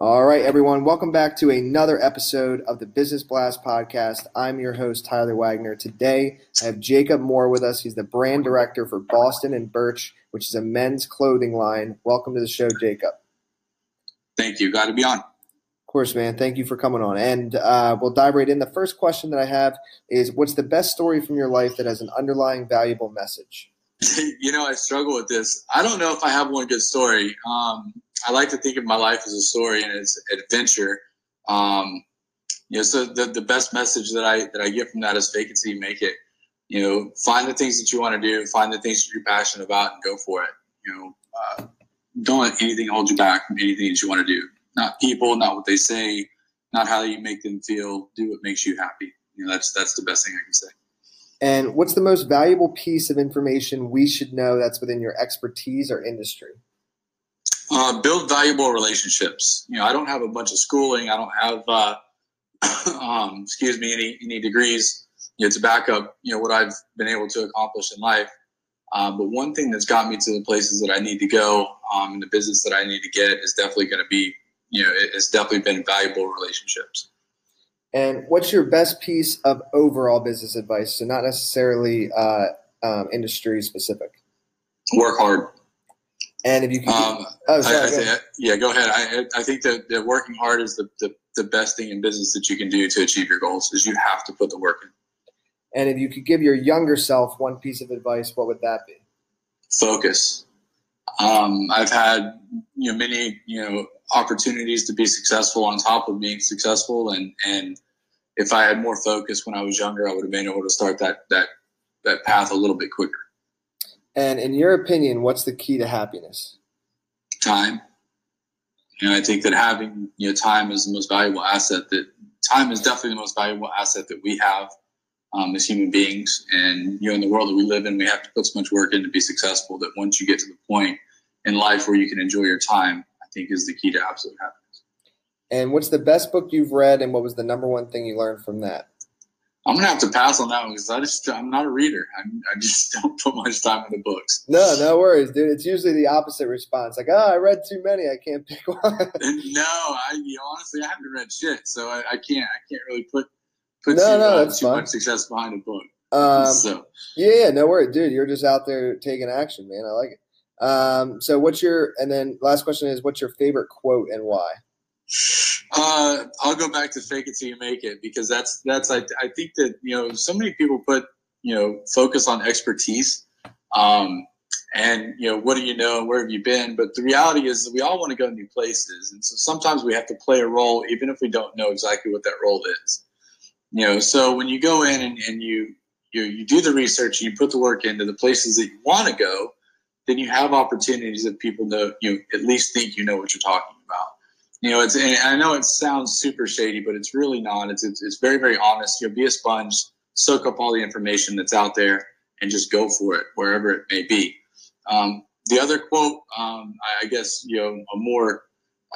All right, everyone, welcome back to another episode of the Business Blast podcast. I'm your host, Tyler Wagner. Today, I have Jacob Moore with us. He's the brand director for Boston and Birch, which is a men's clothing line. Welcome to the show, Jacob. Thank you. Glad to be on. Of course, man. Thank you for coming on. And uh, we'll dive right in. The first question that I have is What's the best story from your life that has an underlying valuable message? you know, I struggle with this. I don't know if I have one good story. Um, I like to think of my life as a story and as adventure. Um, you know, so the, the best message that I that I get from that is fake it till you make it. You know, find the things that you want to do, find the things that you're passionate about, and go for it. You know, uh, don't let anything hold you back from anything that you want to do. Not people, not what they say, not how you make them feel. Do what makes you happy. You know, that's that's the best thing I can say. And what's the most valuable piece of information we should know that's within your expertise or industry? Uh, build valuable relationships. You know, I don't have a bunch of schooling. I don't have, uh, um, excuse me, any any degrees. You know, to back up, you know, what I've been able to accomplish in life. Um, but one thing that's got me to the places that I need to go, um, and the business that I need to get, is definitely going to be, you know, it's definitely been valuable relationships. And what's your best piece of overall business advice? So not necessarily uh, um, industry specific. Work hard. And if you can, um, oh, sorry, I, I think, yeah, go ahead. I, I think that, that working hard is the, the, the best thing in business that you can do to achieve your goals. Is you have to put the work in. And if you could give your younger self one piece of advice, what would that be? Focus. Um, I've had you know many you know opportunities to be successful on top of being successful, and and if I had more focus when I was younger, I would have been able to start that that that path a little bit quicker. And in your opinion, what's the key to happiness? Time. You know, I think that having you know time is the most valuable asset. That time is definitely the most valuable asset that we have um, as human beings. And you know, in the world that we live in, we have to put so much work in to be successful. That once you get to the point in life where you can enjoy your time, I think is the key to absolute happiness. And what's the best book you've read, and what was the number one thing you learned from that? I'm gonna have to pass on that one because I just I'm not a reader. I'm, i just don't put much time in the books. No, no worries, dude. It's usually the opposite response. Like, oh, I read too many. I can't pick one. no, I you know, honestly I haven't read shit, so I, I can't I can't really put put no, too, no, uh, too much success behind a book. Um, so yeah, yeah, no worries, dude. You're just out there taking action, man. I like it. Um, so what's your and then last question is what's your favorite quote and why? Uh, I'll go back to fake it till you make it because that's that's I, I think that you know so many people put you know focus on expertise um, and you know what do you know? Where have you been? But the reality is that we all want to go new places and so sometimes we have to play a role even if we don't know exactly what that role is. You know so when you go in and, and you you you do the research and you put the work into the places that you want to go then you have opportunities that people know you at least think you know what you're talking you know, it's and I know it sounds super shady, but it's really not. It's it's, it's very very honest. You know, be a sponge, soak up all the information that's out there, and just go for it wherever it may be. Um, the other quote, um, I guess you know, a more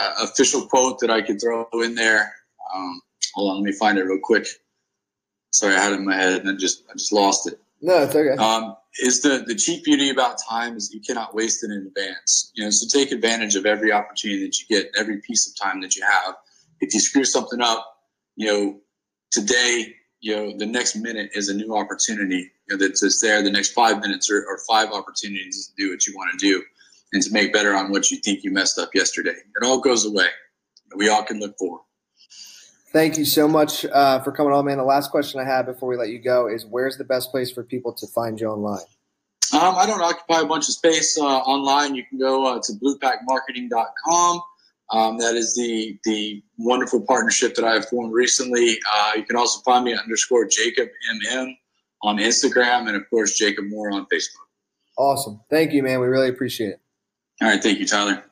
uh, official quote that I could throw in there. Um, hold on, let me find it real quick. Sorry, I had it in my head and I just I just lost it. No, it's okay. Um, is the the cheap beauty about time is you cannot waste it in advance. You know, so take advantage of every opportunity that you get, every piece of time that you have. If you screw something up, you know, today, you know, the next minute is a new opportunity. You know, that's just there. The next five minutes are, are five opportunities to do what you want to do and to make better on what you think you messed up yesterday. It all goes away. We all can look forward. Thank you so much uh, for coming on, man. The last question I have before we let you go is where's the best place for people to find you online? Um, I don't occupy a bunch of space uh, online. You can go uh, to bluepackmarketing.com. Um, that is the the wonderful partnership that I have formed recently. Uh, you can also find me at underscore Jacob MM on Instagram and, of course, Jacob Moore on Facebook. Awesome. Thank you, man. We really appreciate it. All right. Thank you, Tyler.